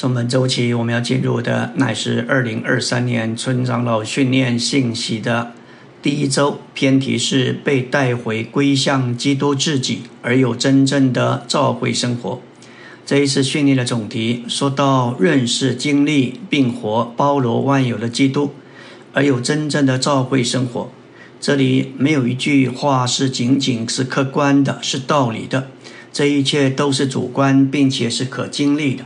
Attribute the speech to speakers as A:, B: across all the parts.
A: 从本周起，我们要进入的乃是二零二三年村长老训练信息的第一周，偏题是被带回归向基督自己，而有真正的召会生活。这一次训练的总题说到认识、经历并活包罗万有的基督，而有真正的召会生活。这里没有一句话是仅仅是客观的，是道理的，这一切都是主观，并且是可经历的。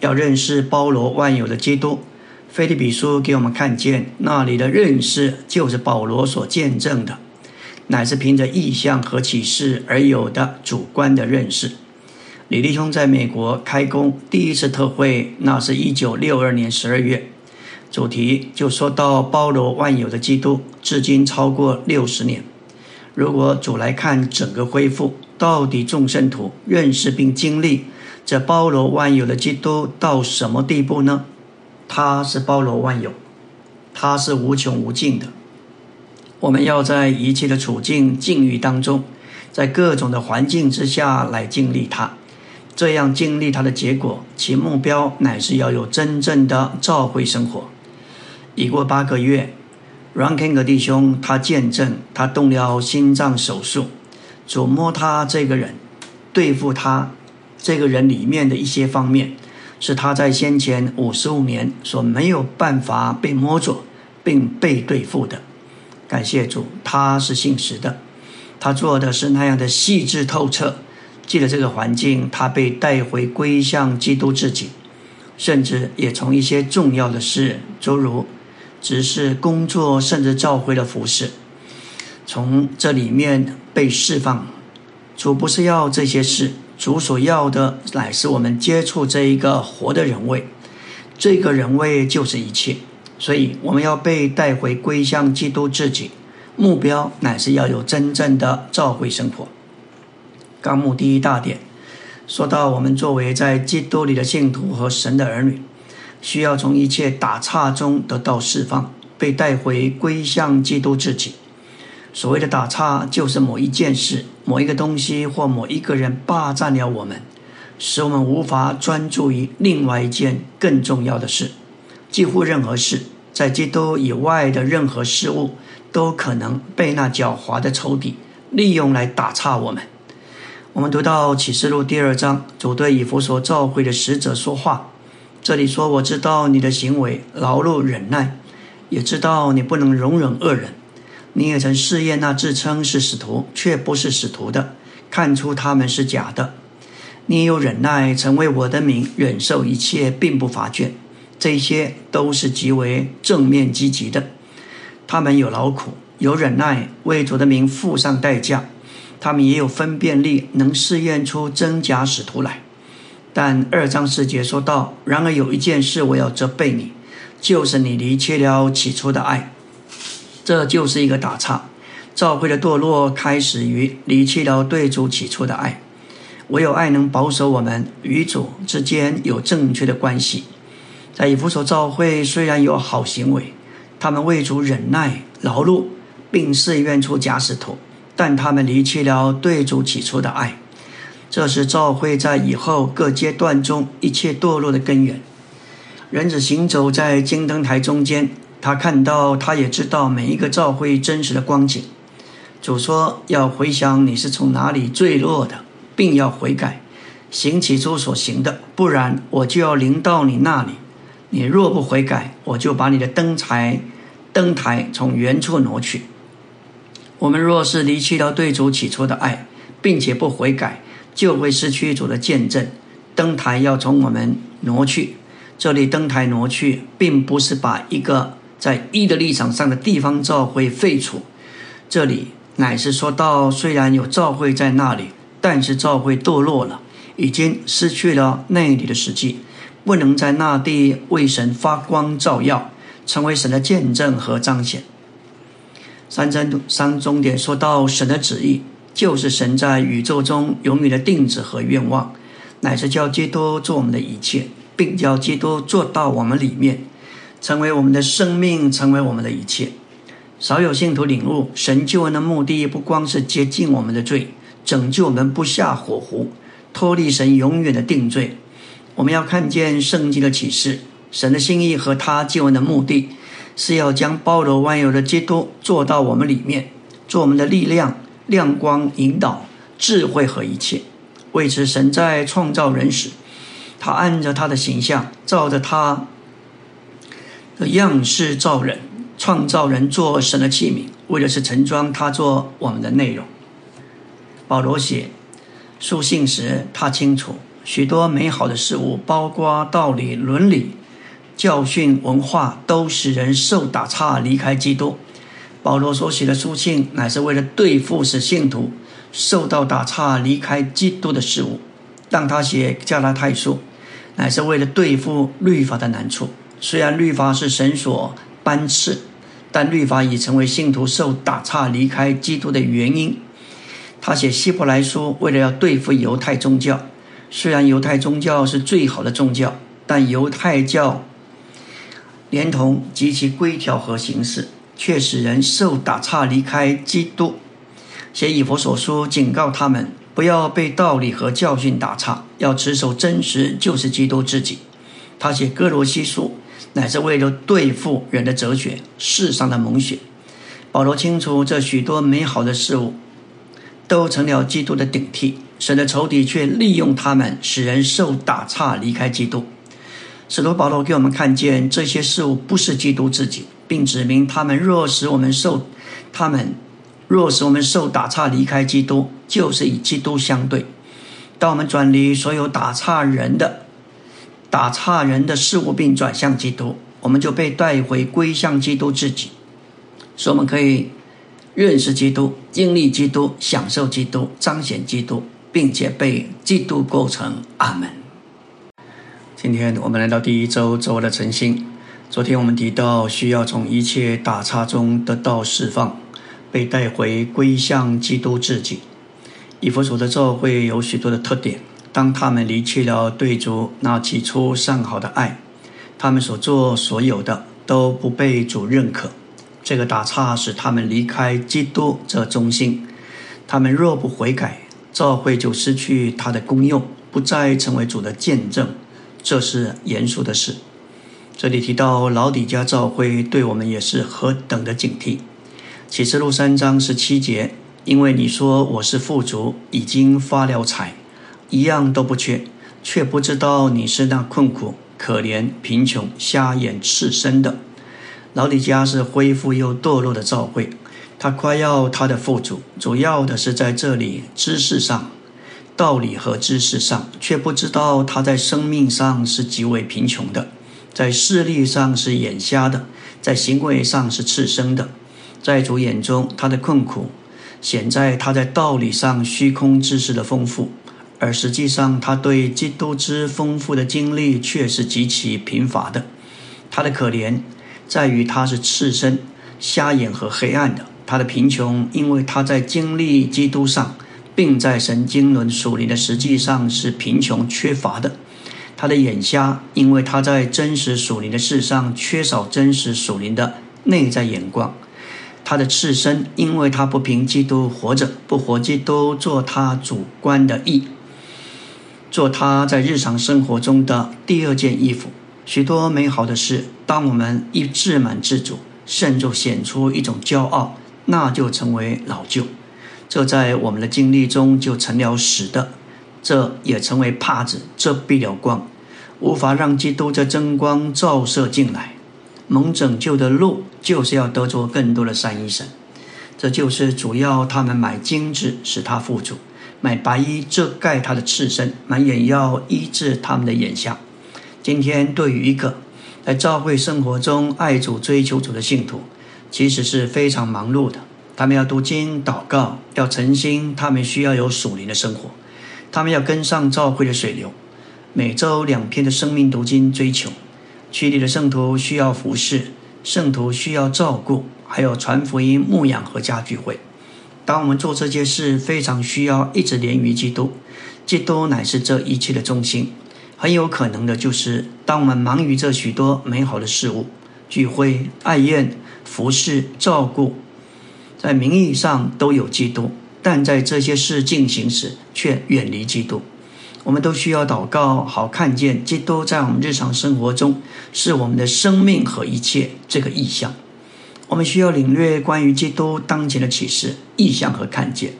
A: 要认识包罗万有的基督，菲利比书给我们看见那里的认识，就是保罗所见证的，乃是凭着意象和启示而有的主观的认识。李弟兄在美国开工第一次特会，那是一九六二年十二月，主题就说到包罗万有的基督，至今超过六十年。如果主来看整个恢复，到底众圣徒认识并经历。这包罗万有的基督到什么地步呢？他是包罗万有，他是无穷无尽的。我们要在一切的处境境遇当中，在各种的环境之下来经历他。这样经历他的结果，其目标乃是要有真正的召会生活。已过八个月，Ranking 弟兄他见证他动了心脏手术，琢磨他这个人，对付他。这个人里面的一些方面，是他在先前五十五年所没有办法被摸着并被对付的。感谢主，他是信实的，他做的是那样的细致透彻。记得这个环境，他被带回归向基督自己，甚至也从一些重要的事，诸如只是工作，甚至召回了服饰，从这里面被释放。主不是要这些事。主所要的乃是我们接触这一个活的人位，这个人位就是一切，所以我们要被带回归向基督自己，目标乃是要有真正的召会生活。纲目第一大点说到，我们作为在基督里的信徒和神的儿女，需要从一切打岔中得到释放，被带回归向基督自己。所谓的打岔，就是某一件事、某一个东西或某一个人霸占了我们，使我们无法专注于另外一件更重要的事。几乎任何事，在基督以外的任何事物，都可能被那狡猾的仇敌利用来打岔我们。我们读到启示录第二章，主对以弗所召会的使者说话，这里说：“我知道你的行为，劳碌忍耐，也知道你不能容忍恶人。”你也曾试验那自称是使徒却不是使徒的，看出他们是假的。你有忍耐，成为我的名，忍受一切，并不乏倦。这些都是极为正面积极的。他们有劳苦，有忍耐，为主的名付上代价。他们也有分辨力，能试验出真假使徒来。但二章四节说到：然而有一件事我要责备你，就是你离弃了起初的爱。这就是一个打岔，教会的堕落开始于离弃了对主起初的爱。唯有爱能保守我们与主之间有正确的关系。在以弗所教会虽然有好行为，他们为主忍耐劳碌，并试验出假使徒，但他们离弃了对主起初的爱。这是教会在以后各阶段中一切堕落的根源。人子行走在金灯台中间。他看到，他也知道每一个教会真实的光景。主说：“要回想你是从哪里坠落的，并要悔改，行起初所行的，不然我就要临到你那里。你若不悔改，我就把你的灯台灯台从原处挪去。我们若是离弃了对主起初的爱，并且不悔改，就会失去主的见证。灯台要从我们挪去。这里灯台挪去，并不是把一个。”在一的立场上的地方教会废除，这里乃是说到，虽然有教会在那里，但是教会堕落了，已经失去了那里的实际，不能在那地为神发光照耀，成为神的见证和彰显。三真三终点说到神的旨意，就是神在宇宙中永远的定旨和愿望，乃是叫基督做我们的一切，并叫基督做到我们里面。成为我们的生命，成为我们的一切。少有信徒领悟神救恩的目的，不光是洁净我们的罪，拯救我们不下火湖，脱离神永远的定罪。我们要看见圣经的启示，神的心意和他救恩的目的，是要将包罗万有的基督做到我们里面，做我们的力量、亮光、引导、智慧和一切。为此，神在创造人时，他按着他的形象，照着他的样式造人，创造人做神的器皿，为的是盛装他做我们的内容。保罗写书信时，他清楚许多美好的事物，包括道理、伦理、教训、文化，都使人受打岔，离开基督。保罗所写的书信，乃是为了对付使信徒。受到打岔、离开基督的事物，当他写加拉太书，乃是为了对付律法的难处。虽然律法是神所颁赐，但律法已成为信徒受打岔、离开基督的原因。他写希伯来书，为了要对付犹太宗教。虽然犹太宗教是最好的宗教，但犹太教连同及其规条和形式，却使人受打岔、离开基督。写以佛所书，警告他们不要被道理和教训打岔，要持守真实，就是基督自己。他写哥罗西书，乃是为了对付人的哲学、世上的蒙学。保罗清楚，这许多美好的事物都成了基督的顶替，神的仇敌却利用他们，使人受打岔，离开基督。使徒保罗给我们看见这些事物不是基督自己，并指明他们若使我们受他们。若使我们受打岔离开基督，就是与基督相对；当我们转离所有打岔人的、打岔人的事物，并转向基督，我们就被带回归向基督自己，使我们可以认识基督、经历基督、享受基督、彰显基督，并且被基督构成。阿门。今天我们来到第一周周的晨星。昨天我们提到，需要从一切打岔中得到释放。被带回归向基督自己。以弗所的教会有许多的特点。当他们离弃了对主那起初上好的爱，他们所做所有的都不被主认可。这个打岔使他们离开基督这中心。他们若不悔改，教会就失去它的功用，不再成为主的见证。这是严肃的事。这里提到老底家教会，对我们也是何等的警惕。启示录三章十七节，因为你说我是富足，已经发了财，一样都不缺，却不知道你是那困苦、可怜、贫穷、瞎眼、赤身的。老李家是恢复又堕落的教会，他夸耀他的富足，主要的是在这里知识上、道理和知识上，却不知道他在生命上是极为贫穷的，在视力上是眼瞎的，在行为上是赤身的。在主眼中，他的困苦显在他在道理上虚空知识的丰富，而实际上他对基督之丰富的经历却是极其贫乏的。他的可怜在于他是赤身、瞎眼和黑暗的；他的贫穷，因为他在经历基督上，并在神经轮属灵的实际上是贫穷缺乏的；他的眼瞎，因为他在真实属灵的事上缺少真实属灵的内在眼光。他的赤身，因为他不凭基督活着，不活基督做他主观的意，做他在日常生活中的第二件衣服。许多美好的事，当我们一自满自主，甚至显出一种骄傲，那就成为老旧。这在我们的经历中就成了死的，这也成为帕子遮蔽了光，无法让基督的真光照射进来。蒙拯救的路，就是要得着更多的善医生。这就是主要他们买金子使他富足，买白衣遮盖他的赤身，买眼药医治他们的眼瞎。今天对于一个在教会生活中爱主追求主的信徒，其实是非常忙碌的。他们要读经祷告，要诚心，他们需要有属灵的生活，他们要跟上教会的水流，每周两篇的生命读经追求。区里的圣徒需要服侍，圣徒需要照顾，还有传福音、牧养和家聚会。当我们做这件事，非常需要一直连于基督，基督乃是这一切的中心。很有可能的就是，当我们忙于这许多美好的事物，聚会、爱宴、服侍、照顾，在名义上都有基督，但在这些事进行时，却远离基督。我们都需要祷告，好看见基督在我们日常生活中是我们的生命和一切这个意象。我们需要领略关于基督当前的启示、意向和看见。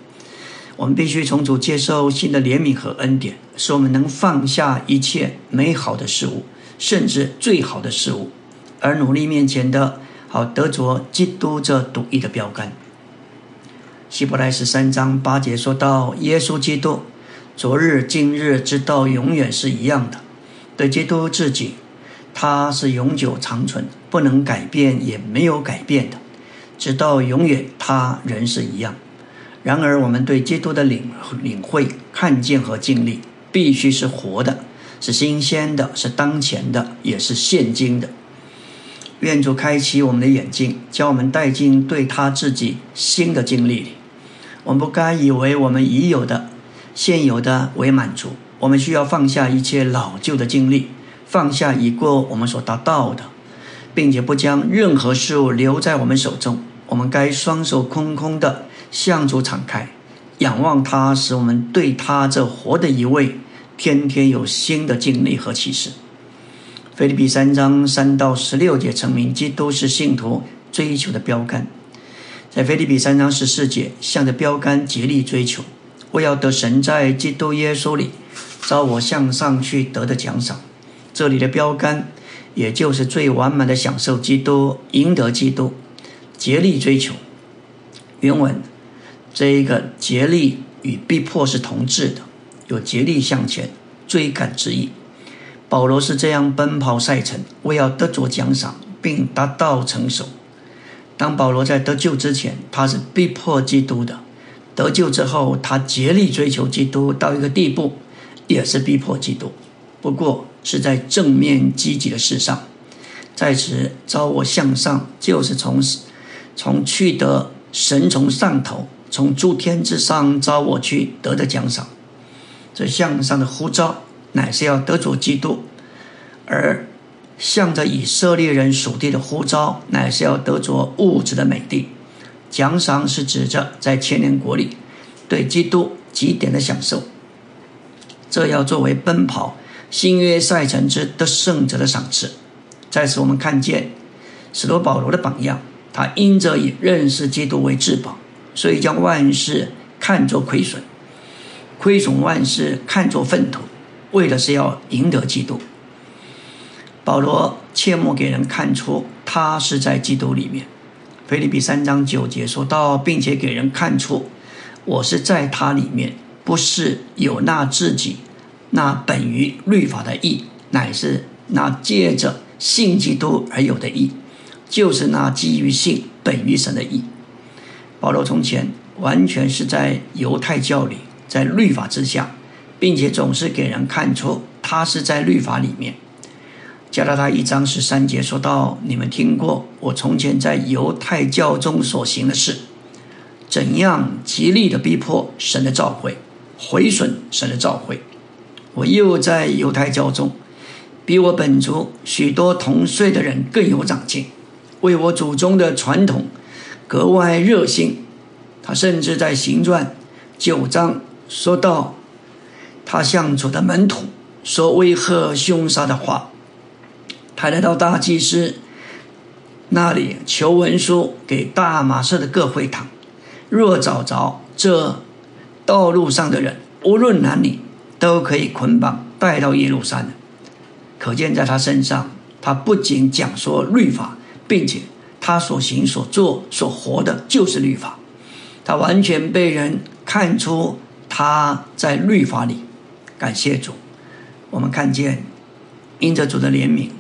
A: 我们必须从主接受新的怜悯和恩典，使我们能放下一切美好的事物，甚至最好的事物，而努力面前的，好得着基督这独一的标杆。希伯来十三章八节说到：“耶稣基督，昨日、今日，直到永远是一样的。对基督自己，它是永久长存，不能改变，也没有改变的，直到永远，他仍是一样。然而，我们对基督的领领会、看见和经历，必须是活的，是新鲜的，是当前的，也是现今的。愿主开启我们的眼睛，将我们带进对他自己新的经历里。”我们不该以为我们已有的、现有的为满足，我们需要放下一切老旧的经历，放下已过我们所达到的，并且不将任何事物留在我们手中。我们该双手空空的向主敞开，仰望他，使我们对他这活的一位，天天有新的经历和启示。菲利比三章三到十六节，成名基督是信徒追求的标杆。在腓立比三章十四节，向着标杆竭力追求，我要得神在基督耶稣里招我向上去得的奖赏。这里的标杆，也就是最完满的享受基督，赢得基督，竭力追求。原文这一个竭力与逼迫是同质的，有竭力向前追赶之意。保罗是这样奔跑赛程，为要得着奖赏，并达到成熟。当保罗在得救之前，他是逼迫基督的；得救之后，他竭力追求基督到一个地步，也是逼迫基督。不过是在正面积极的事上，在此招我向上，就是从从去得神从上头，从诸天之上招我去得的奖赏。这向上的呼召，乃是要得着基督，而。向着以色列人属地的呼召，乃是要得着物质的美地。奖赏是指着在千年国里对基督极点的享受。这要作为奔跑新约赛程之得胜者的赏赐。在此，我们看见使徒保罗的榜样。他因着以认识基督为至宝，所以将万事看作亏损，亏损万事看作粪土，为的是要赢得基督。保罗切莫给人看出他是在基督里面。腓立比三章九节说到，并且给人看出我是在他里面，不是有那自己那本于律法的义，乃是那借着信基督而有的义，就是那基于信本于神的义。保罗从前完全是在犹太教里，在律法之下，并且总是给人看出他是在律法里面。加拉太一章十三节说到：“你们听过我从前在犹太教中所行的事，怎样极力的逼迫神的召会，毁损神的召会。我又在犹太教中，比我本族许多同岁的人更有长进，为我祖宗的传统格外热心。他甚至在行传九章说到，他向主的门徒说威吓凶杀的话。”他来到大祭司那里求文书给大马士的各会堂，若找着这道路上的人，无论男女，都可以捆绑带到耶路撒冷。可见在他身上，他不仅讲说律法，并且他所行所做所活的就是律法。他完全被人看出他在律法里。感谢主，我们看见因着主的怜悯。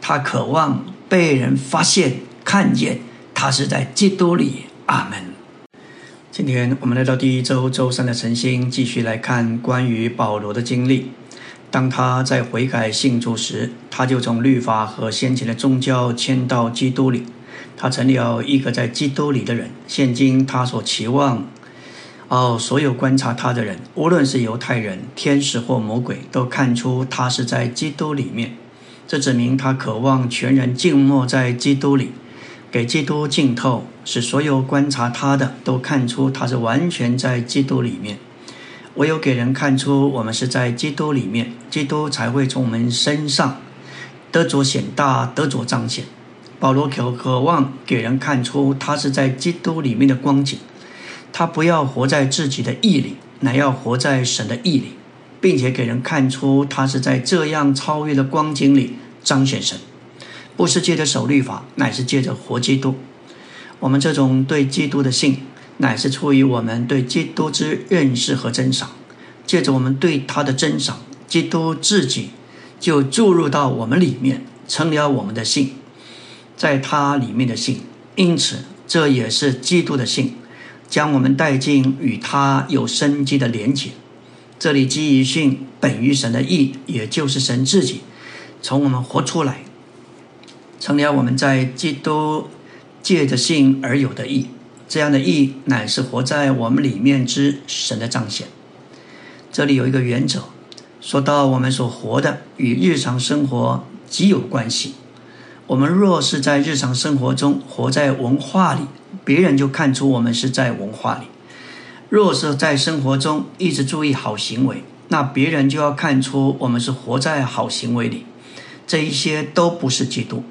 A: 他渴望被人发现、看见，他是在基督里。阿门。今天我们来到第一周周三的晨星，继续来看关于保罗的经历。当他在悔改信主时，他就从律法和先前的宗教迁到基督里。他成了一个在基督里的人。现今他所期望，哦，所有观察他的人，无论是犹太人、天使或魔鬼，都看出他是在基督里面。这指明他渴望全人静默在基督里，给基督浸透，使所有观察他的都看出他是完全在基督里面。唯有给人看出我们是在基督里面，基督才会从我们身上得着显大，得着彰显。保罗渴渴望给人看出他是在基督里面的光景，他不要活在自己的意里，乃要活在神的意里，并且给人看出他是在这样超越的光景里彰显神，不是借着守律法，乃是借着活基督。我们这种对基督的信。乃是出于我们对基督之认识和珍赏，借着我们对他的珍赏，基督自己就注入到我们里面，成了我们的信，在他里面的信。因此，这也是基督的信，将我们带进与他有生机的连结。这里基于信本于神的意，也就是神自己从我们活出来，成了我们在基督借着信而有的意。这样的义乃是活在我们里面之神的彰显。这里有一个原则，说到我们所活的与日常生活极有关系。我们若是在日常生活中活在文化里，别人就看出我们是在文化里；若是在生活中一直注意好行为，那别人就要看出我们是活在好行为里。这一些都不是基督。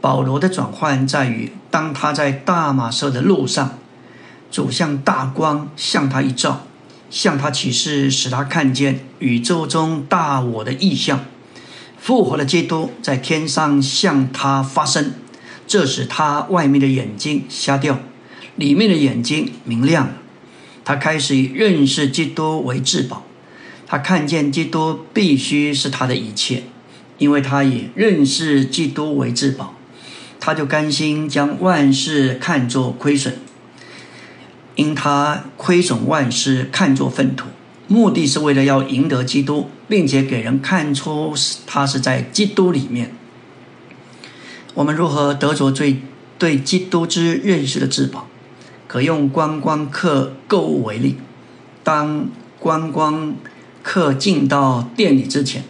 A: 保罗的转换在于，当他在大马色的路上，走向大光向他一照，向他启示，使他看见宇宙中大我的意象。复活的基督在天上向他发声，这使他外面的眼睛瞎掉，里面的眼睛明亮了。他开始以认识基督为至宝，他看见基督必须是他的一切，因为他以认识基督为至宝。他就甘心将万事看作亏损，因他亏损万事看作粪土，目的是为了要赢得基督，并且给人看出他是在基督里面。我们如何得着最对基督之认识的至宝？可用观光客购物为例。当观光客进到店里之前，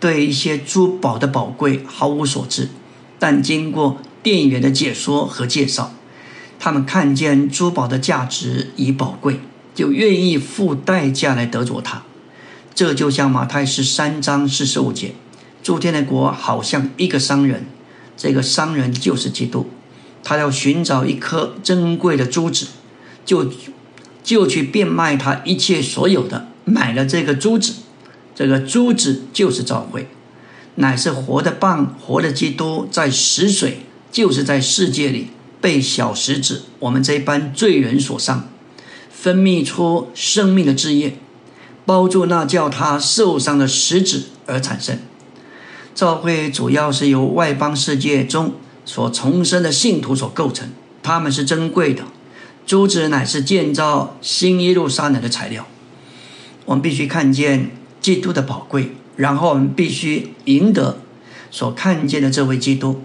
A: 对一些珠宝的宝贵毫无所知。但经过店员的解说和介绍，他们看见珠宝的价值已宝贵，就愿意付代价来得着它。这就像马太十三章四十五节，诸天的国好像一个商人，这个商人就是基督，他要寻找一颗珍贵的珠子，就就去变卖他一切所有的，买了这个珠子。这个珠子就是教会。乃是活的棒，活的基督在死水，就是在世界里被小石子，我们这般罪人所伤，分泌出生命的枝叶，包住那叫他受伤的石子而产生。教会主要是由外邦世界中所重生的信徒所构成，他们是珍贵的，珠子乃是建造新耶路撒冷的材料。我们必须看见基督的宝贵。然后我们必须赢得所看见的这位基督，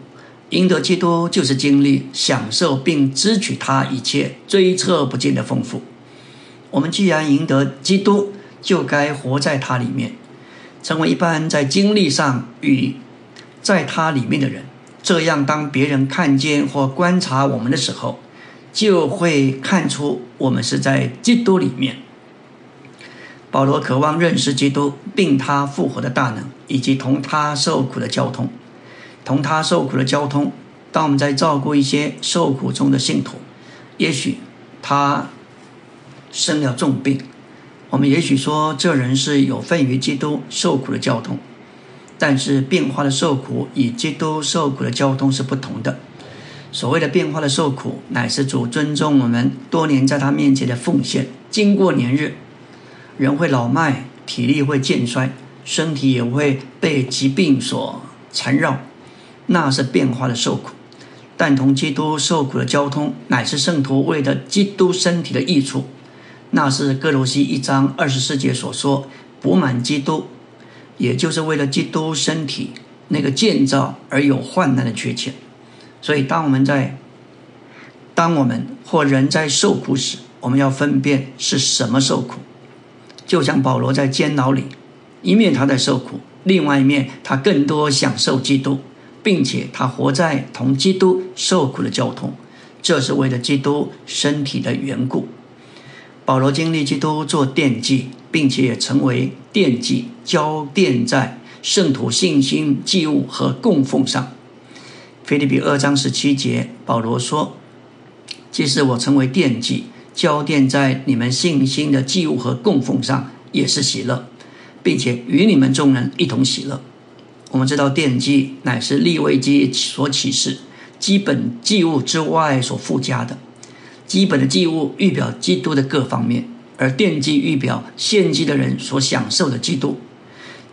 A: 赢得基督就是经历、享受并支取他一切追测不尽的丰富。我们既然赢得基督，就该活在他里面，成为一般在经历上与在他里面的人。这样，当别人看见或观察我们的时候，就会看出我们是在基督里面。保罗渴望认识基督，并他复活的大能，以及同他受苦的交通。同他受苦的交通。当我们在照顾一些受苦中的信徒，也许他生了重病，我们也许说这人是有份于基督受苦的交通。但是变化的受苦与基督受苦的交通是不同的。所谓的变化的受苦，乃是主尊重我们多年在他面前的奉献。经过年日。人会老迈，体力会渐衰，身体也会被疾病所缠绕，那是变化的受苦。但同基督受苦的交通，乃是圣徒为了基督身体的益处，那是哥罗西一章二十四节所说，补满基督，也就是为了基督身体那个建造而有患难的缺欠。所以，当我们在当我们或人在受苦时，我们要分辨是什么受苦。就像保罗在监牢里，一面他在受苦，另外一面他更多享受基督，并且他活在同基督受苦的交通，这是为了基督身体的缘故。保罗经历基督做奠祭，并且也成为奠祭，交奠在圣徒信心祭物和供奉上。腓立比二章十七节，保罗说：“即使我成为奠祭，交奠在你们信心的祭物和供奉上，也是喜乐，并且与你们众人一同喜乐。”我们知道，奠祭乃是立位基所启示基本祭物之外所附加的。基本的祭物预表基督的各方面，而奠祭预表献祭的人所享受的基督。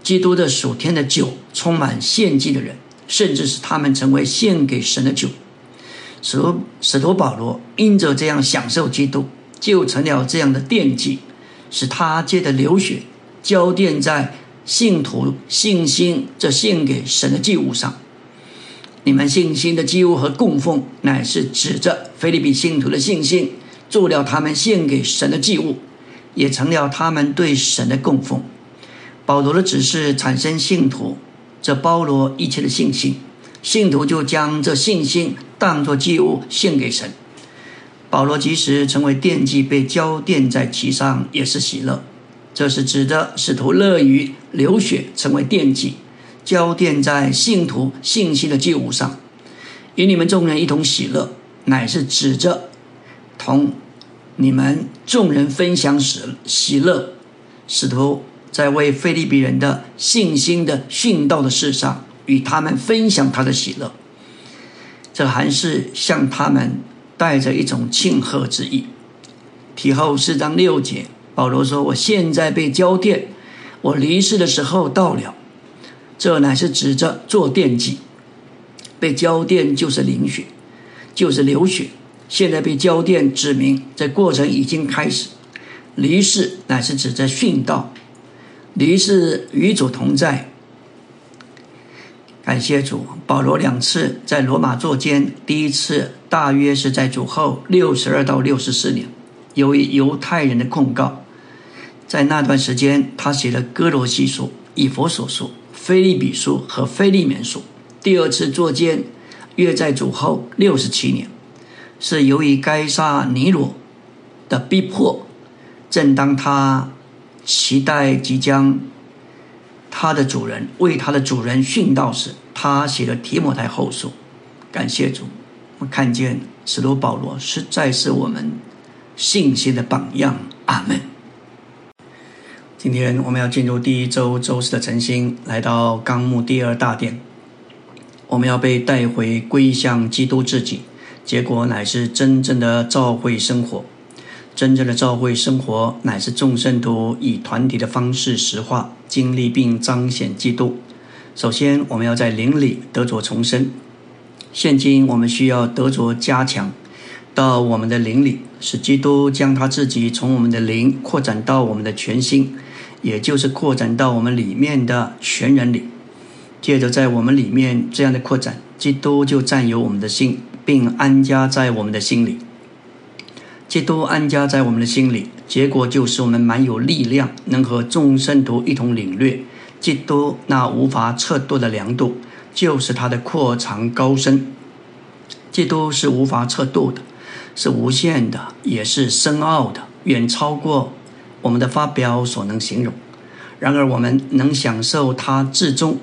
A: 基督的属天的酒充满献祭的人。甚至使他们成为献给神的酒。使使徒保罗因着这样享受基督，就成了这样的奠祭，使他借着流血浇奠在信徒信心这献给神的祭物上。你们信心的祭物和供奉，乃是指着菲利比信徒的信心，做了他们献给神的祭物，也成了他们对神的供奉。保罗的指示产生信徒。这包罗一切的信心，信徒就将这信心当作祭物献给神。保罗即使成为奠祭，被浇奠在其上，也是喜乐。这是指的使徒乐于流血成为奠祭，浇奠在信徒信心的祭物上，与你们众人一同喜乐，乃是指着同你们众人分享喜喜乐，使徒。在为菲利比人的信心的殉道的事上，与他们分享他的喜乐，这还是向他们带着一种庆贺之意。提后四章六节，保罗说：“我现在被交奠，我离世的时候到了。”这乃是指着做奠祭，被交奠就是淋血，就是流血。现在被交奠，指明这过程已经开始。离世乃是指着殉道。离世与主同在，感谢主。保罗两次在罗马作监，第一次大约是在主后六十二到六十四年，由于犹太人的控告，在那段时间他写了哥罗西书、以佛所书、菲利比书和菲利免书。第二次作监约在主后六十七年，是由于该撒尼罗的逼迫，正当他。期待即将他的主人为他的主人殉道时，他写了提摩太后书。感谢主，我看见使徒保罗实在是我们信心的榜样。阿门。今天我们要进入第一周周四的晨星，来到纲目第二大殿，我们要被带回归向基督自己，结果乃是真正的召会生活。真正的教会生活，乃是众圣徒以团体的方式实化、经历并彰显基督。首先，我们要在灵里得着重生。现今，我们需要得着加强，到我们的灵里，使基督将他自己从我们的灵扩展到我们的全心，也就是扩展到我们里面的全人里。借着在我们里面这样的扩展，基督就占有我们的心，并安家在我们的心里。基督安家在我们的心里，结果就是我们蛮有力量，能和众圣徒一同领略基督那无法测度的量度，就是它的扩长高深。基督是无法测度的，是无限的，也是深奥的，远超过我们的发表所能形容。然而，我们能享受它至终，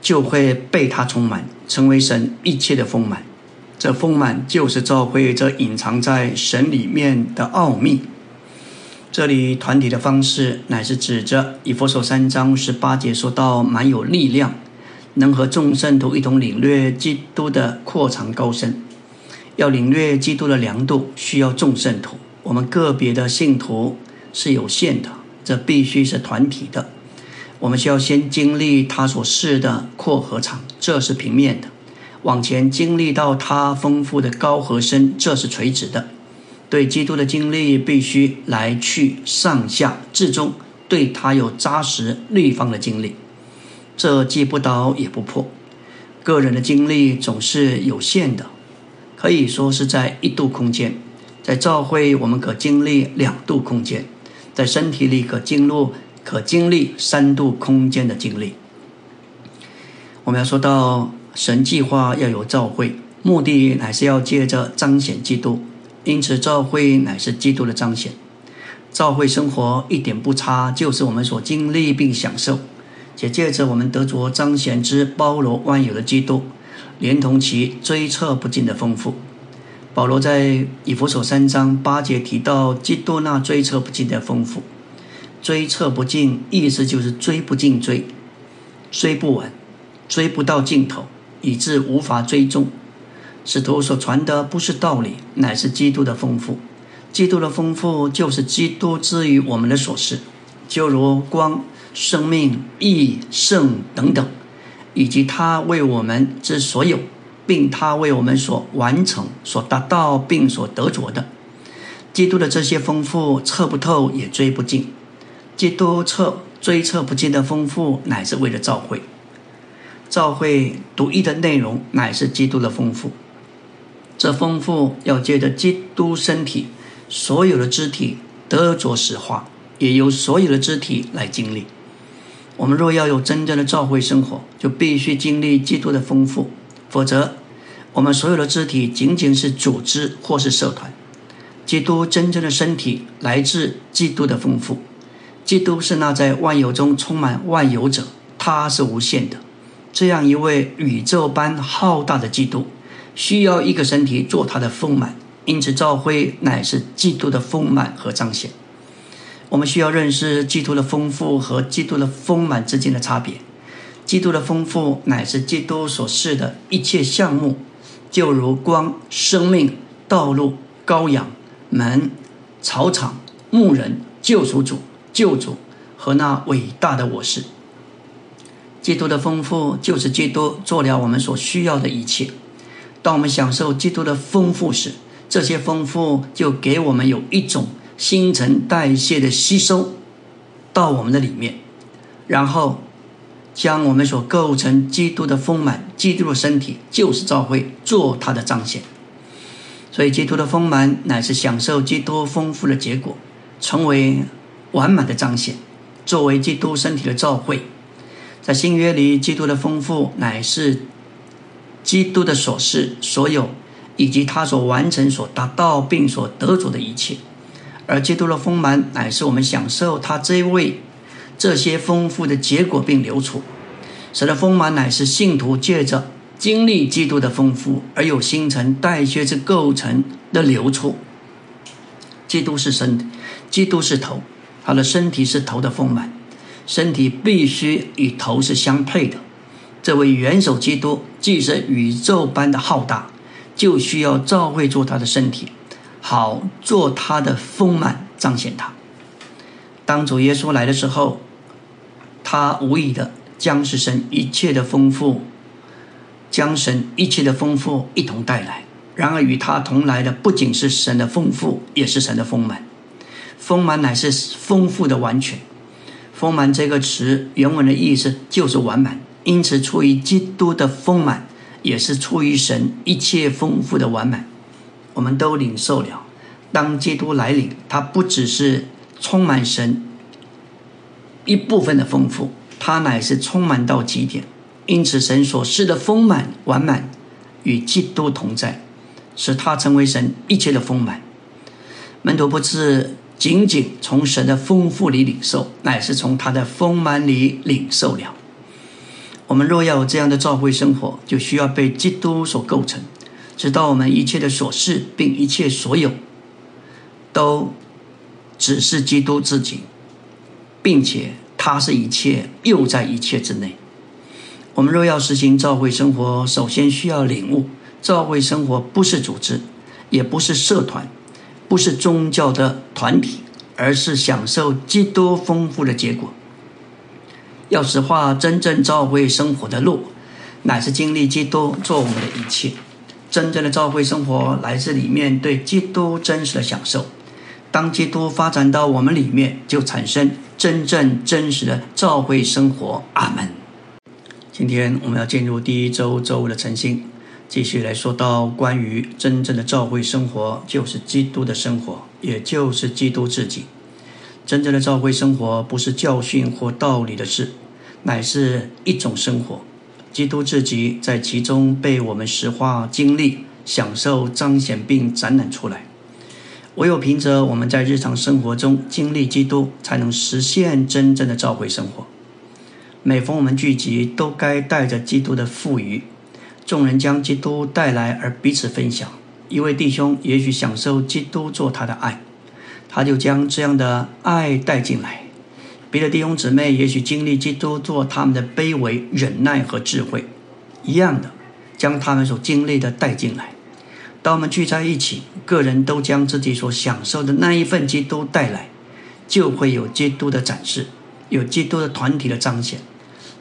A: 就会被它充满，成为神一切的丰满。这丰满就是召会这隐藏在神里面的奥秘。这里团体的方式乃是指着以佛所三章十八节说到，蛮有力量，能和众圣徒一同领略基督的扩长高深。要领略基督的良度，需要众圣徒。我们个别的信徒是有限的，这必须是团体的。我们需要先经历他所示的阔和长，这是平面的。往前经历到他丰富的高和深，这是垂直的。对基督的经历，必须来去上下至终，对他有扎实立方的经历。这既不倒也不破。个人的经历总是有限的，可以说是在一度空间。在教会，我们可经历两度空间；在身体里，可经历可经历三度空间的经历。我们要说到。神计划要有召会，目的乃是要借着彰显基督，因此教会乃是基督的彰显。教会生活一点不差，就是我们所经历并享受，且借着我们得着彰显之包罗万有的基督，连同其追测不尽的丰富。保罗在以弗所三章八节提到基督那追测不尽的丰富，追测不尽意思就是追不尽追，追不完，追不到尽头，以致无法追踪。使徒所传的不是道理，乃是基督的丰富。基督的丰富就是基督之于我们的所事，就如光、生命、义、圣等等，以及他为我们之所有。并他为我们所完成、所达到并所得着的，基督的这些丰富测不透也追不尽。基督测追测不尽的丰富，乃是为了召会。召会独一的内容，乃是基督的丰富。这丰富要借着基督身体所有的肢体得着实化，也由所有的肢体来经历。我们若要有真正的召会生活，就必须经历基督的丰富。否则，我们所有的肢体仅仅是组织或是社团。基督真正的身体来自基督的丰富。基督是那在万有中充满万有者，他是无限的。这样一位宇宙般浩大的基督，需要一个身体做他的丰满。因此，召会乃是基督的丰满和彰显。我们需要认识基督的丰富和基督的丰满之间的差别。基督的丰富乃是基督所示的一切项目，就如光、生命、道路、羔羊、门、草场、牧人、救赎主、救主和那伟大的我是。基督的丰富就是基督做了我们所需要的一切。当我们享受基督的丰富时，这些丰富就给我们有一种新陈代谢的吸收到我们的里面，然后。将我们所构成基督的丰满，基督的身体就是教会，做他的彰显。所以，基督的丰满乃是享受基督丰富的结果，成为完满的彰显。作为基督身体的教会，在新约里，基督的丰富乃是基督的所事、所有，以及他所完成、所达到并所得着的一切。而基督的丰满乃是我们享受他这位。这些丰富的结果并流出，使得丰满乃是信徒借着经历基督的丰富而有新陈代谢之构成的流出。基督是身，基督是头，他的身体是头的丰满，身体必须与头是相配的。这位元首基督既是宇宙般的浩大，就需要照会做他的身体，好做他的丰满彰显他。当主耶稣来的时候。他无疑的将是神一切的丰富，将神一切的丰富一同带来。然而与他同来的不仅是神的丰富，也是神的丰满。丰满乃是丰富的完全。丰满这个词原文的意思就是完满，因此出于基督的丰满，也是出于神一切丰富的完满。我们都领受了，当基督来临，他不只是充满神。一部分的丰富，它乃是充满到极点，因此神所示的丰满完满与基督同在，使他成为神一切的丰满。门徒不是仅仅从神的丰富里领受，乃是从他的丰满里领受了。我们若要有这样的教会生活，就需要被基督所构成，直到我们一切的所事并一切所有，都只是基督自己。并且他是一切，又在一切之内。我们若要实行教会生活，首先需要领悟：教会生活不是组织，也不是社团，不是宗教的团体，而是享受基督丰富的结果。要实化真正教会生活的路，乃是经历基督做我们的一切。真正的教会生活来自里面对基督真实的享受。当基督发展到我们里面，就产生。真正真实的教会生活，阿门。今天我们要进入第一周周五的晨星，继续来说到关于真正的教会生活，就是基督的生活，也就是基督自己。真正的教会生活不是教训或道理的事，乃是一种生活。基督自己在其中被我们实化、经历、享受、彰显并展览出来。唯有凭着我们在日常生活中经历基督，才能实现真正的召会生活。每逢我们聚集，都该带着基督的赋予，众人将基督带来而彼此分享。一位弟兄也许享受基督做他的爱，他就将这样的爱带进来；别的弟兄姊妹也许经历基督做他们的卑微、忍耐和智慧，一样的将他们所经历的带进来。当我们聚在一起，个人都将自己所享受的那一份基督带来，就会有基督的展示，有基督的团体的彰显。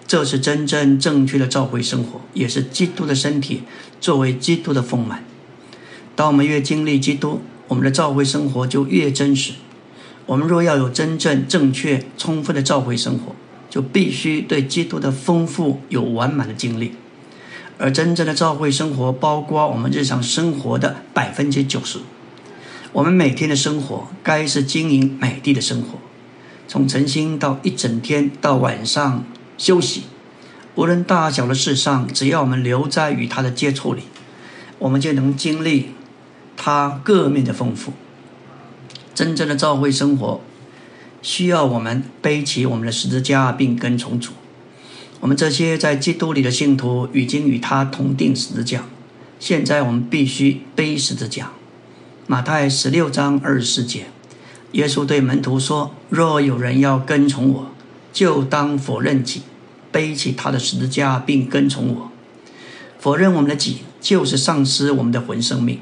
A: 这是真正正确的召会生活，也是基督的身体作为基督的丰满。当我们越经历基督，我们的召会生活就越真实。我们若要有真正正确、充分的召会生活，就必须对基督的丰富有完满的经历。而真正的召会生活，包括我们日常生活的百分之九十。我们每天的生活，该是经营美丽的生活，从晨星到一整天，到晚上休息，无论大小的事上，只要我们留在与他的接触里，我们就能经历他各面的丰富。真正的教会生活，需要我们背起我们的十字架，并跟从主。我们这些在基督里的信徒已经与他同定十字架，现在我们必须背十字架。马太十六章二十四节，耶稣对门徒说：“若有人要跟从我，就当否认己，背起他的十字架，并跟从我。否认我们的己，就是丧失我们的魂生命，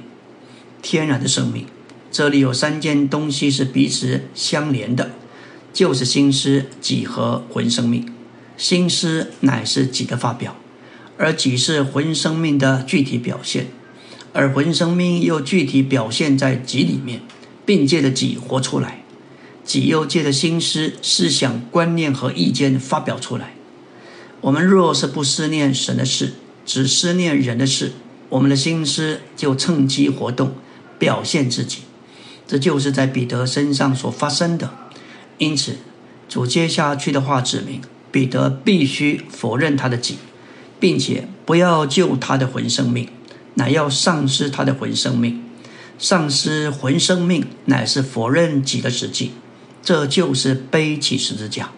A: 天然的生命。这里有三件东西是彼此相连的，就是心思、己和魂生命。”心思乃是己的发表，而己是魂生命的具体表现，而魂生命又具体表现在己里面，并借着己活出来，己又借着心思、思想、观念和意见发表出来。我们若是不思念神的事，只思念人的事，我们的心思就趁机活动，表现自己。这就是在彼得身上所发生的。因此，主接下去的话指明。彼得必须否认他的己，并且不要救他的魂生命，乃要丧失他的魂生命。丧失魂生命乃是否认己的实际，这就是背起十字架。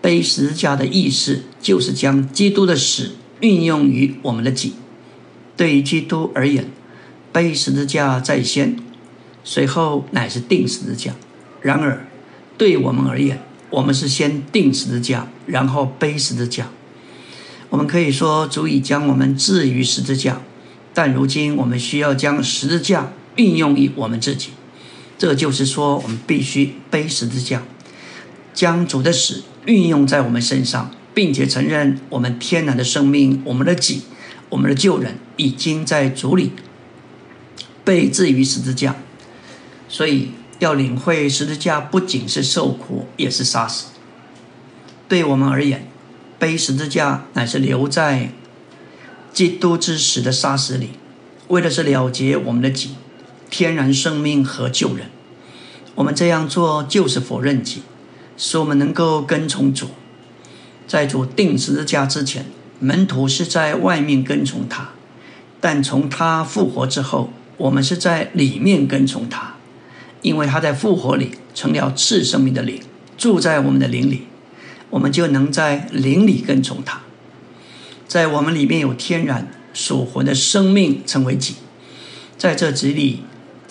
A: 背十字架的意思就是将基督的死运用于我们的己。对于基督而言，背十字架在先，随后乃是定十字架。然而，对我们而言，我们是先定十字架，然后背十字架。我们可以说足以将我们置于十字架，但如今我们需要将十字架运用于我们自己。这就是说，我们必须背十字架，将主的死运用在我们身上，并且承认我们天然的生命、我们的己、我们的旧人已经在主里被置于十字架。所以。要领会十字架不仅是受苦，也是杀死。对我们而言，背十字架乃是留在基督之死的杀死里，为的是了结我们的己、天然生命和救人。我们这样做就是否认己，使我们能够跟从主。在主定十字架之前，门徒是在外面跟从他；但从他复活之后，我们是在里面跟从他。因为他在复活里成了次生命的灵，住在我们的灵里，我们就能在灵里跟从他。在我们里面有天然属魂的生命，成为己。在这己里，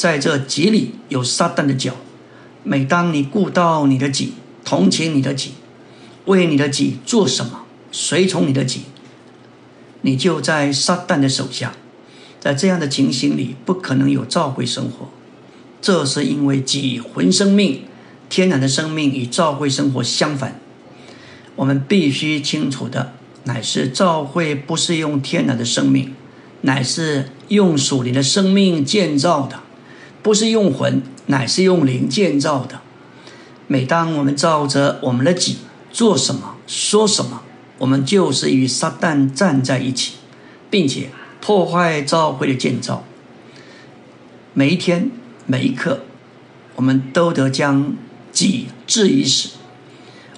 A: 在这己里有撒旦的脚。每当你顾到你的己，同情你的己，为你的己做什么，随从你的己，你就在撒旦的手下。在这样的情形里，不可能有召会生活。这是因为己魂生命、天然的生命与召会生活相反。我们必须清楚的，乃是召会不是用天然的生命，乃是用属灵的生命建造的；不是用魂，乃是用灵建造的。每当我们照着我们的己做什么、说什么，我们就是与撒旦站在一起，并且破坏召会的建造。每一天。每一刻，我们都得将己置于死。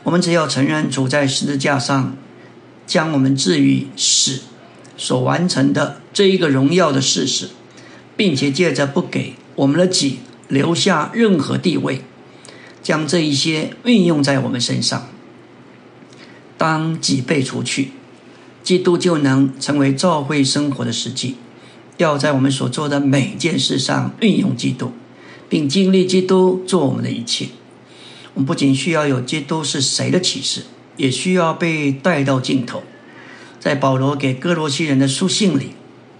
A: 我们只要承认主在十字架上将我们置于死所完成的这一个荣耀的事实，并且借着不给我们的己留下任何地位，将这一些运用在我们身上。当己被除去，基督就能成为教会生活的实际。要在我们所做的每件事上运用基督，并经历基督做我们的一切。我们不仅需要有基督是谁的启示，也需要被带到尽头。在保罗给哥罗西人的书信里，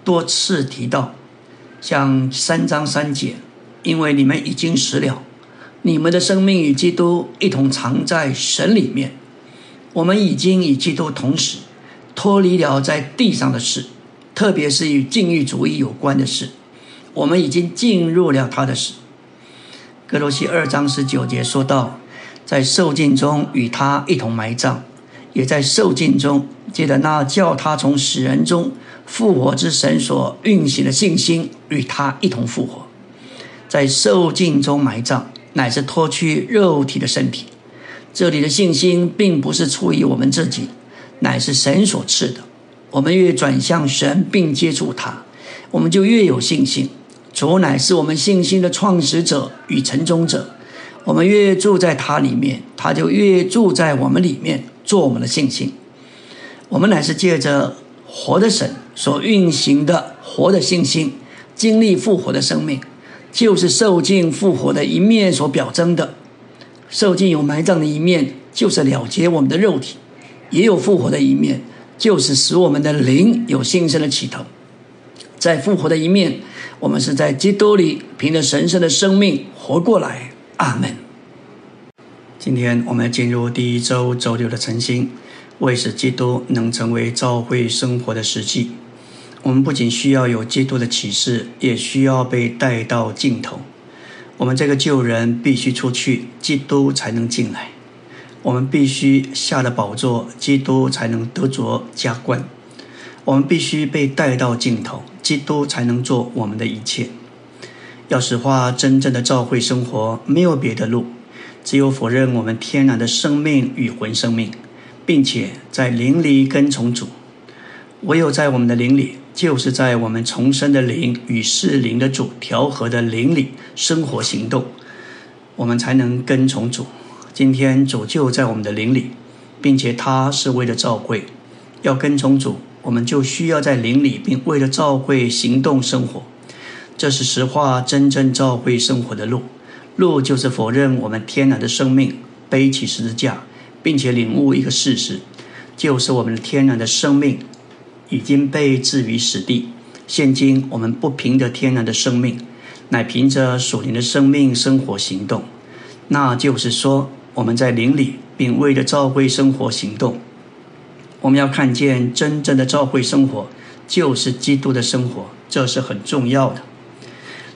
A: 多次提到，像三章三节，因为你们已经死了，你们的生命与基督一同藏在神里面。我们已经与基督同死，脱离了在地上的事，特别是与禁欲主义有关的事。我们已经进入了他的死。哥罗西二章十九节说到。在受尽中与他一同埋葬，也在受尽中借着那叫他从死人中复活之神所运行的信心，与他一同复活。在受尽中埋葬，乃是脱去肉体的身体。这里的信心并不是出于我们自己，乃是神所赐的。我们越转向神并接触他，我们就越有信心。主乃是我们信心的创始者与成终者。我们越住在他里面，他就越住在我们里面，做我们的信心。我们乃是借着活的神所运行的活的信心，经历复活的生命，就是受尽复活的一面所表征的。受尽有埋葬的一面，就是了结我们的肉体；也有复活的一面，就是使我们的灵有新生的起头。在复活的一面，我们是在基督里凭着神圣的生命活过来。阿门。今天我们进入第一周周六的晨星，为使基督能成为教会生活的实际，我们不仅需要有基督的启示，也需要被带到尽头。我们这个旧人必须出去，基督才能进来；我们必须下了宝座，基督才能得着加冠；我们必须被带到尽头，基督才能做我们的一切。要使化真正的教会生活，没有别的路，只有否认我们天然的生命与魂生命，并且在灵里跟从主。唯有在我们的灵里，就是在我们重生的灵与世灵的主调和的灵里生活行动，我们才能跟从主。今天主就在我们的灵里，并且他是为了召会，要跟从主，我们就需要在灵里，并为了召会行动生活。这是实话，真正召会生活的路。路就是否认我们天然的生命，背起十字架，并且领悟一个事实，就是我们的天然的生命已经被置于死地。现今我们不凭着天然的生命，乃凭着属灵的生命生活行动。那就是说，我们在灵里，并为了召会生活行动。我们要看见真正的召会生活，就是基督的生活，这是很重要的。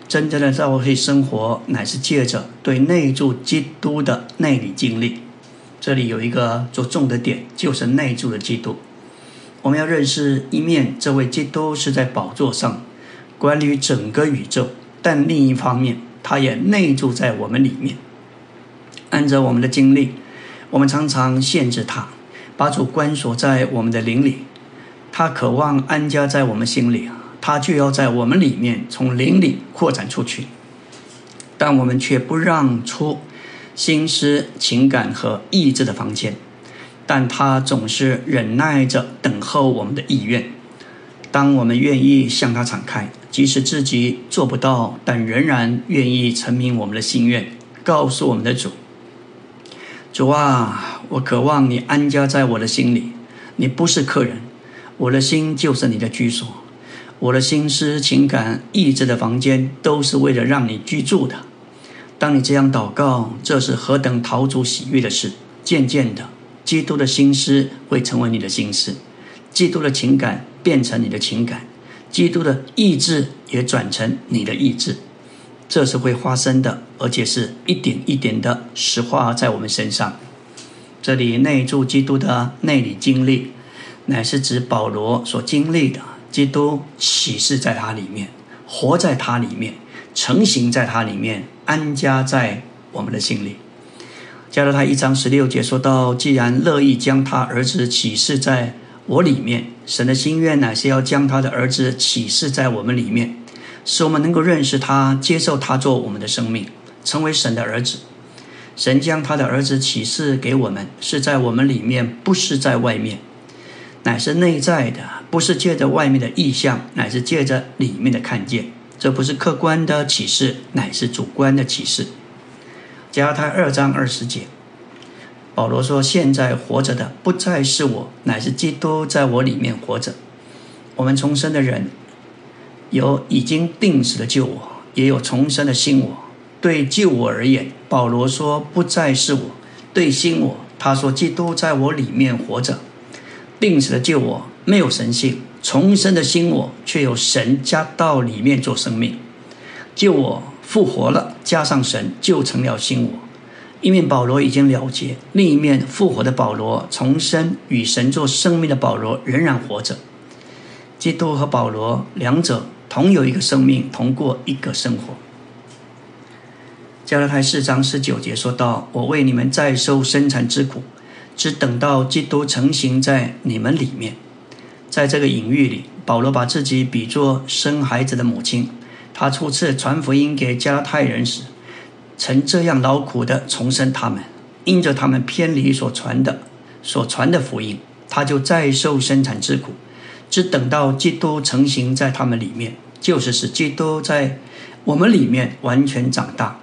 A: 真正的召会生活，乃是借着对内住基督的内里经历。这里有一个着重的点，就是内住的基督。我们要认识一面，这位基督是在宝座上，管理整个宇宙；但另一方面，他也内住在我们里面。按照我们的经历，我们常常限制他，把主关锁在我们的灵里。他渴望安家在我们心里啊。他就要在我们里面从灵里扩展出去，但我们却不让出心思、情感和意志的房间。但他总是忍耐着等候我们的意愿。当我们愿意向他敞开，即使自己做不到，但仍然愿意成名我们的心愿，告诉我们的主：主啊，我渴望你安家在我的心里。你不是客人，我的心就是你的居所。我的心思、情感、意志的房间，都是为了让你居住的。当你这样祷告，这是何等陶足喜悦的事！渐渐的，基督的心思会成为你的心思，基督的情感变成你的情感，基督的意志也转成你的意志。这是会发生的，而且是一点一点的实化在我们身上。这里内住基督的内里经历，乃是指保罗所经历的。基督启示在他里面，活在他里面，成型在他里面，安家在我们的心里。加勒他一章十六节说到：“既然乐意将他儿子启示在我里面，神的心愿乃是要将他的儿子启示在我们里面，使我们能够认识他，接受他做我们的生命，成为神的儿子。神将他的儿子启示给我们，是在我们里面，不是在外面，乃是内在的，不是借着外面的意象，乃是借着里面的看见。这不是客观的启示，乃是主观的启示。加太二章二十节，保罗说：“现在活着的不再是我，乃是基督在我里面活着。”我们重生的人，有已经定死的救我，也有重生的新我。对救我而言，保罗说：“不再是我。”对新我，他说：“基督在我里面活着。”定死的救我没有神性，重生的新我却有神加到里面做生命，救我。复活了，加上神就成了新我。一面保罗已经了结，另一面复活的保罗重生与神做生命的保罗仍然活着。基督和保罗两者同有一个生命，同过一个生活。加拉太四章十九节说道：“我为你们再受生产之苦，只等到基督成型在你们里面。”在这个隐喻里，保罗把自己比作生孩子的母亲。他初次传福音给加拉太人时，曾这样劳苦的重生他们，因着他们偏离所传的、所传的福音，他就再受生产之苦，只等到基督成型在他们里面，就是使基督在我们里面完全长大。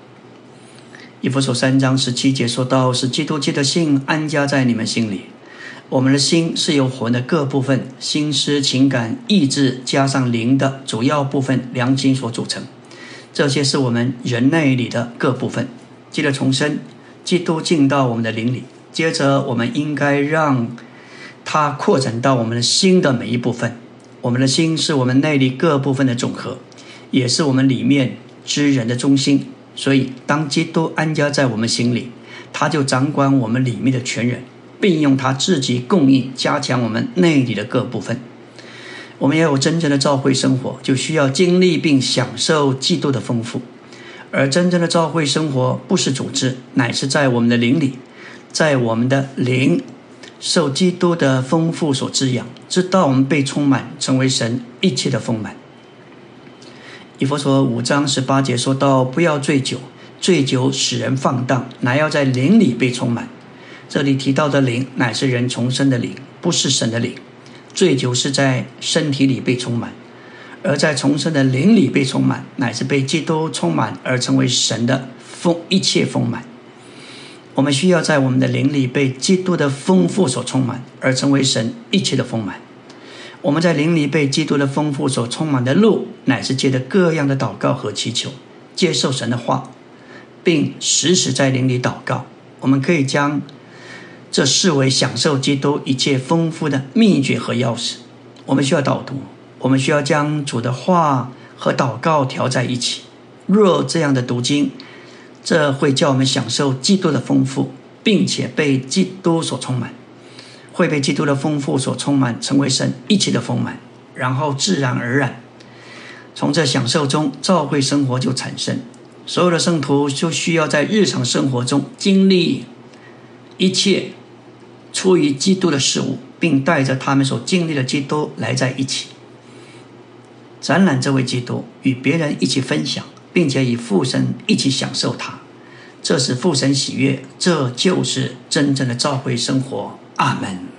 A: 以弗所三章十七节说到：“是基督借的信安家在你们心里。”我们的心是由魂的各部分，心思、情感、意志加上灵的主要部分良心所组成。这些是我们人类里的各部分。记得重生，基督进到我们的灵里，接着我们应该让它扩展到我们的心的每一部分。我们的心是我们内里各部分的总和，也是我们里面之人的中心。所以，当基督安家在我们心里，他就掌管我们里面的全人。并用它自己供应，加强我们内里的各部分。我们要有真正的召会生活，就需要经历并享受基督的丰富。而真正的召会生活，不是组织，乃是在我们的灵里，在我们的灵受基督的丰富所滋养，直到我们被充满，成为神一切的丰满。以佛说五章十八节说到：不要醉酒，醉酒使人放荡，乃要在灵里被充满。这里提到的灵，乃是人重生的灵，不是神的灵。醉酒是在身体里被充满，而在重生的灵里被充满，乃是被基督充满而成为神的丰一切丰满。我们需要在我们的灵里被基督的丰富所充满，而成为神一切的丰满。我们在灵里被基督的丰富所充满的路，乃是借着各样的祷告和祈求，接受神的话，并时时在灵里祷告。我们可以将。这视为享受基督一切丰富的秘诀和钥匙。我们需要导读，我们需要将主的话和祷告调在一起。若这样的读经，这会叫我们享受基督的丰富，并且被基督所充满，会被基督的丰富所充满，成为神一切的丰满。然后自然而然，从这享受中，教会生活就产生。所有的圣徒就需要在日常生活中经历一切。出于基督的事物，并带着他们所经历的基督来在一起，展览这位基督，与别人一起分享，并且与父神一起享受他，这是父神喜悦，这就是真正的召回生活。阿门。